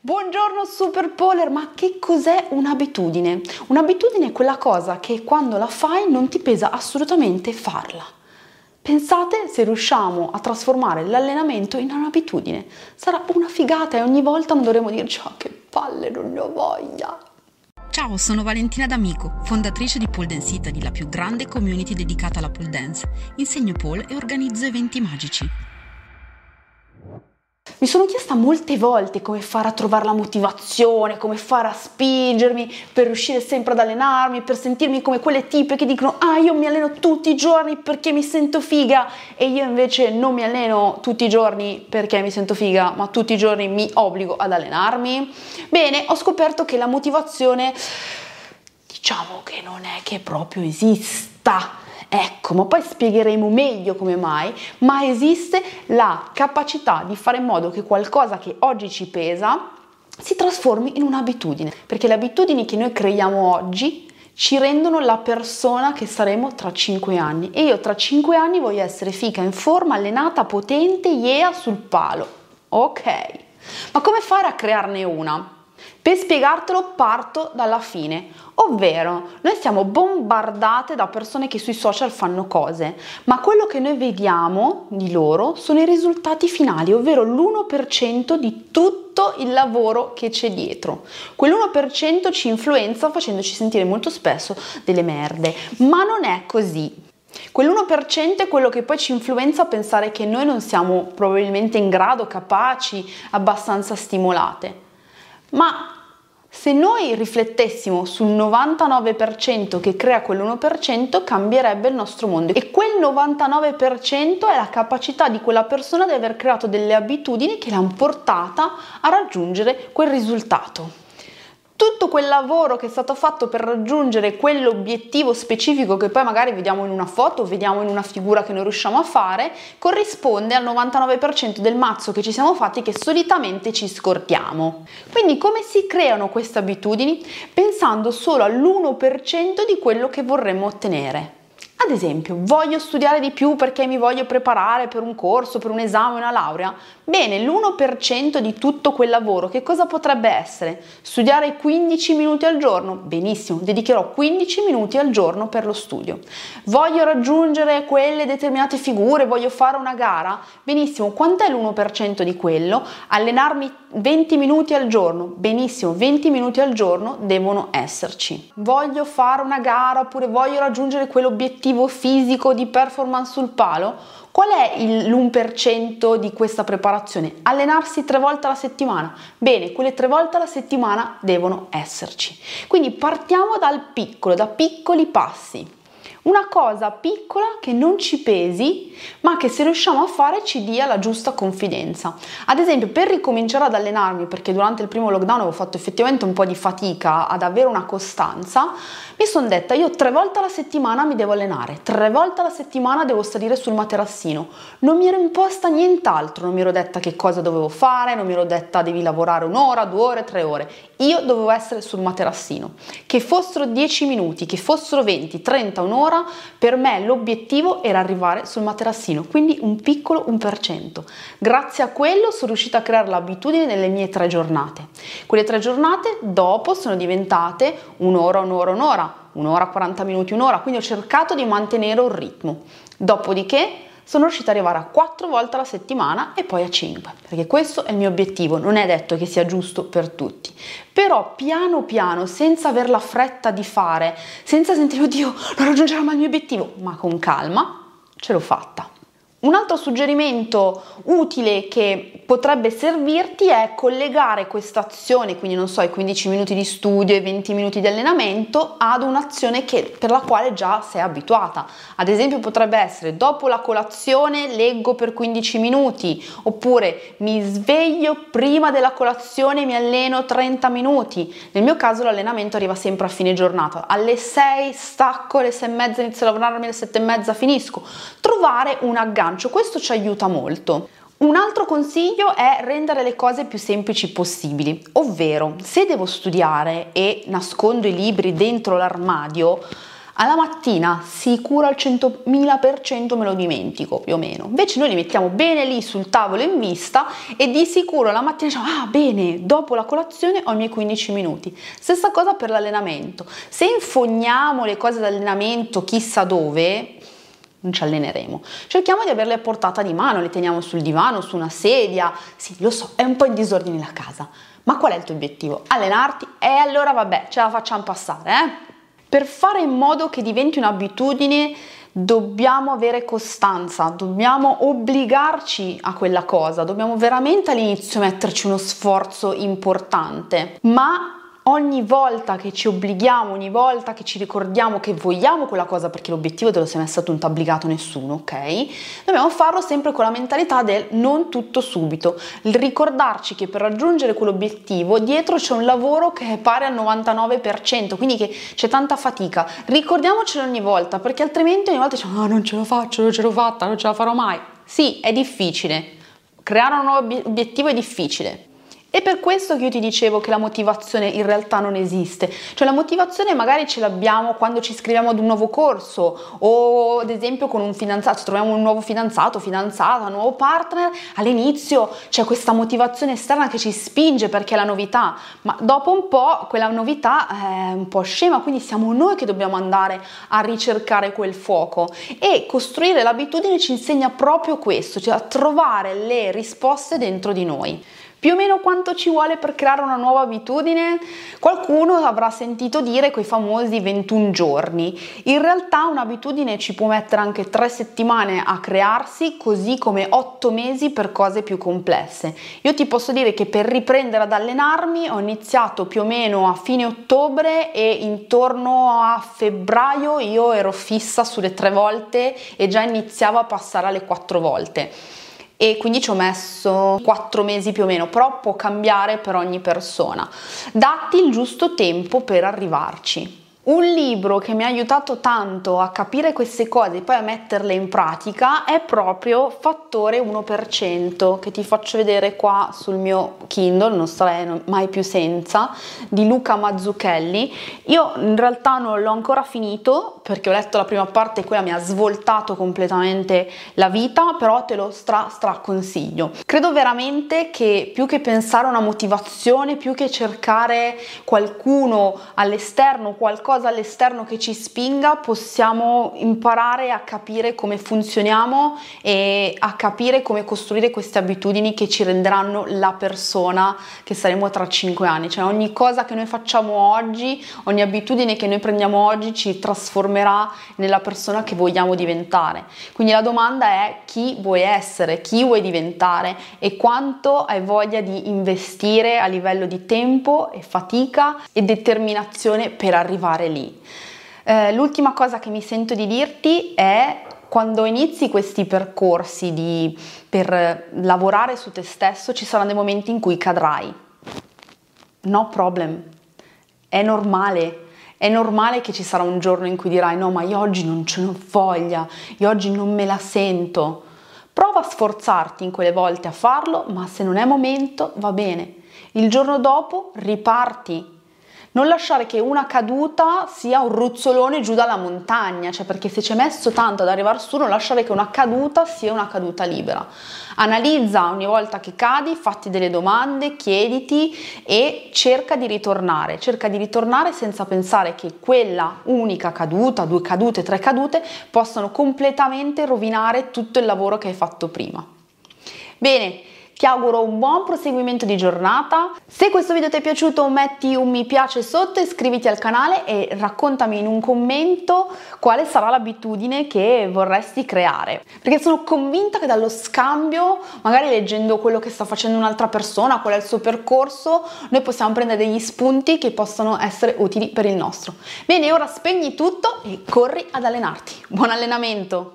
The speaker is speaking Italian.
Buongiorno Super Polar, ma che cos'è un'abitudine? Un'abitudine è quella cosa che quando la fai non ti pesa assolutamente farla. Pensate se riusciamo a trasformare l'allenamento in un'abitudine. Sarà una figata e ogni volta non dovremo dirci oh, che palle, non ne ho voglia. Ciao, sono Valentina D'Amico, fondatrice di Pole Dance Italy, la più grande community dedicata alla pole dance. Insegno pole e organizzo eventi magici. Mi sono chiesta molte volte come fare a trovare la motivazione, come fare a spingermi per riuscire sempre ad allenarmi, per sentirmi come quelle tipe che dicono ah io mi alleno tutti i giorni perché mi sento figa e io invece non mi alleno tutti i giorni perché mi sento figa, ma tutti i giorni mi obbligo ad allenarmi. Bene, ho scoperto che la motivazione diciamo che non è che proprio esista Ecco, ma poi spiegheremo meglio come mai, ma esiste la capacità di fare in modo che qualcosa che oggi ci pesa si trasformi in un'abitudine, perché le abitudini che noi creiamo oggi ci rendono la persona che saremo tra 5 anni e io tra 5 anni voglio essere fica, in forma, allenata, potente, yeah sul palo. Ok, ma come fare a crearne una? Per spiegartelo parto dalla fine, ovvero noi siamo bombardate da persone che sui social fanno cose, ma quello che noi vediamo di loro sono i risultati finali, ovvero l'1% di tutto il lavoro che c'è dietro. Quell'1% ci influenza facendoci sentire molto spesso delle merde, ma non è così. Quell'1% è quello che poi ci influenza a pensare che noi non siamo probabilmente in grado, capaci, abbastanza stimolate. Ma se noi riflettessimo sul 99% che crea quell'1%, cambierebbe il nostro mondo. E quel 99% è la capacità di quella persona di aver creato delle abitudini che l'hanno portata a raggiungere quel risultato tutto quel lavoro che è stato fatto per raggiungere quell'obiettivo specifico che poi magari vediamo in una foto, vediamo in una figura che noi riusciamo a fare, corrisponde al 99% del mazzo che ci siamo fatti che solitamente ci scordiamo. Quindi come si creano queste abitudini? Pensando solo all'1% di quello che vorremmo ottenere. Ad esempio, voglio studiare di più perché mi voglio preparare per un corso, per un esame, una laurea? Bene, l'1% di tutto quel lavoro che cosa potrebbe essere? Studiare 15 minuti al giorno? Benissimo, dedicherò 15 minuti al giorno per lo studio. Voglio raggiungere quelle determinate figure, voglio fare una gara? Benissimo, quant'è l'1% di quello? Allenarmi 20 minuti al giorno? Benissimo, 20 minuti al giorno devono esserci. Voglio fare una gara oppure voglio raggiungere quell'obiettivo obiettivo fisico di performance sul palo? Qual è l'1% di questa preparazione? Allenarsi tre volte alla settimana. Bene, quelle tre volte alla settimana devono esserci. Quindi partiamo dal piccolo, da piccoli passi una cosa piccola che non ci pesi, ma che se riusciamo a fare ci dia la giusta confidenza. Ad esempio, per ricominciare ad allenarmi, perché durante il primo lockdown avevo fatto effettivamente un po' di fatica ad avere una costanza, mi sono detta io tre volte alla settimana mi devo allenare, tre volte alla settimana devo salire sul materassino. Non mi ero imposta nient'altro, non mi ero detta che cosa dovevo fare, non mi ero detta devi lavorare un'ora, due ore, tre ore. Io dovevo essere sul materassino. Che fossero 10 minuti, che fossero 20, 30, un'ora, giornata, per me l'obiettivo era arrivare sul materassino, quindi un piccolo 1%. Grazie a quello sono riuscita a creare l'abitudine nelle mie tre giornate. Quelle tre giornate dopo sono diventate un'ora, un'ora, un'ora, un'ora, 40 minuti, un'ora, quindi ho cercato di mantenere un ritmo. Dopodiché sono riuscita ad arrivare a 4 volte alla settimana e poi a 5, perché questo è il mio obiettivo, non è detto che sia giusto per tutti. Però piano piano, senza aver la fretta di fare, senza sentire oddio, non raggiungerò mai il mio obiettivo, ma con calma, ce l'ho fatta. Un altro suggerimento utile che potrebbe servirti è collegare questa azione, quindi non so, i 15 minuti di studio e 20 minuti di allenamento, ad un'azione che, per la quale già sei abituata. Ad esempio potrebbe essere dopo la colazione leggo per 15 minuti, oppure mi sveglio prima della colazione e mi alleno 30 minuti. Nel mio caso l'allenamento arriva sempre a fine giornata. Alle 6 stacco, alle 6 e mezza inizio a lavorarmi, alle 7 e mezza finisco. Trovare un aggancio bilancio, questo ci aiuta molto. Un altro consiglio è rendere le cose più semplici possibili, ovvero se devo studiare e nascondo i libri dentro l'armadio, alla mattina sicuro al 100.000% me lo dimentico più o meno. Invece noi li mettiamo bene lì sul tavolo in vista e di sicuro la mattina diciamo ah bene, dopo la colazione ho i miei 15 minuti. Stessa cosa per l'allenamento. Se infogniamo le cose d'allenamento chissà dove, non ci alleneremo. Cerchiamo di averle a portata di mano, le teniamo sul divano, su una sedia. Sì, lo so, è un po' in disordine la casa. Ma qual è il tuo obiettivo? Allenarti? E allora vabbè, ce la facciamo passare, eh? Per fare in modo che diventi un'abitudine dobbiamo avere costanza, dobbiamo obbligarci a quella cosa, dobbiamo veramente all'inizio metterci uno sforzo importante, ma ogni volta che ci obblighiamo, ogni volta che ci ricordiamo che vogliamo quella cosa, perché l'obiettivo te lo sei mai stato un obbligato nessuno, ok? Dobbiamo farlo sempre con la mentalità del non tutto subito, il ricordarci che per raggiungere quell'obiettivo dietro c'è un lavoro che è pari al 99%, quindi che c'è tanta fatica. Ricordiamocelo ogni volta, perché altrimenti ogni volta diciamo, oh, non ce la faccio, non ce l'ho fatta, non ce la farò mai. Sì, è difficile. Creare un nuovo obiettivo è difficile, è per questo che io ti dicevo che la motivazione in realtà non esiste, cioè la motivazione magari ce l'abbiamo quando ci iscriviamo ad un nuovo corso o ad esempio con un fidanzato, troviamo un nuovo fidanzato, fidanzata, un nuovo partner, all'inizio c'è questa motivazione esterna che ci spinge perché è la novità, ma dopo un po' quella novità è un po' scema, quindi siamo noi che dobbiamo andare a ricercare quel fuoco. E costruire l'abitudine ci insegna proprio questo, cioè a trovare le risposte dentro di noi. Più o meno quanto ci vuole per creare una nuova abitudine? Qualcuno avrà sentito dire quei famosi 21 giorni. In realtà un'abitudine ci può mettere anche 3 settimane a crearsi, così come 8 mesi per cose più complesse. Io ti posso dire che per riprendere ad allenarmi ho iniziato più o meno a fine ottobre e intorno a febbraio io ero fissa sulle 3 volte e già iniziavo a passare alle 4 volte e quindi ci ho messo 4 mesi più o meno, però può cambiare per ogni persona. Datti il giusto tempo per arrivarci. Un libro che mi ha aiutato tanto a capire queste cose e poi a metterle in pratica è proprio Fattore 1%, che ti faccio vedere qua sul mio Kindle, non starei mai più senza, di Luca Mazzucchelli. Io in realtà non l'ho ancora finito perché ho letto la prima parte e quella mi ha svoltato completamente la vita, però te lo stra stra consiglio. Credo veramente che più che pensare a una motivazione, più che cercare qualcuno all'esterno, qualcosa qualcosa all'esterno che ci spinga, possiamo imparare a capire come funzioniamo e a capire come costruire queste abitudini che ci renderanno la persona che saremo tra cinque anni. Cioè ogni cosa che noi facciamo oggi, ogni abitudine che noi prendiamo oggi ci trasformerà nella persona che vogliamo diventare. Quindi la domanda è chi vuoi essere, chi vuoi diventare e quanto hai voglia di investire a livello di tempo e fatica e determinazione per arrivare lì. Eh, l'ultima cosa che mi sento di dirti è quando inizi questi percorsi di, per lavorare su te stesso ci saranno dei momenti in cui cadrai. No problem, è normale. È normale che ci sarà un giorno in cui dirai no ma io oggi non ce n'ho voglia, io oggi non me la sento. Prova a sforzarti in quelle volte a farlo, ma se non è momento va bene. Il giorno dopo riparti non lasciare che una caduta sia un ruzzolone giù dalla montagna, cioè perché se ci hai messo tanto ad arrivare su, non lasciare che una caduta sia una caduta libera. Analizza ogni volta che cadi, fatti delle domande, chiediti e cerca di ritornare, cerca di ritornare senza pensare che quella unica caduta, due cadute, tre cadute possano completamente rovinare tutto il lavoro che hai fatto prima. Bene, ti auguro un buon proseguimento di giornata. Se questo video ti è piaciuto metti un mi piace sotto, iscriviti al canale e raccontami in un commento quale sarà l'abitudine che vorresti creare. Perché sono convinta che dallo scambio, magari leggendo quello che sta facendo un'altra persona, qual è il suo percorso, noi possiamo prendere degli spunti che possono essere utili per il nostro. Bene, ora spegni tutto e corri ad allenarti. Buon allenamento!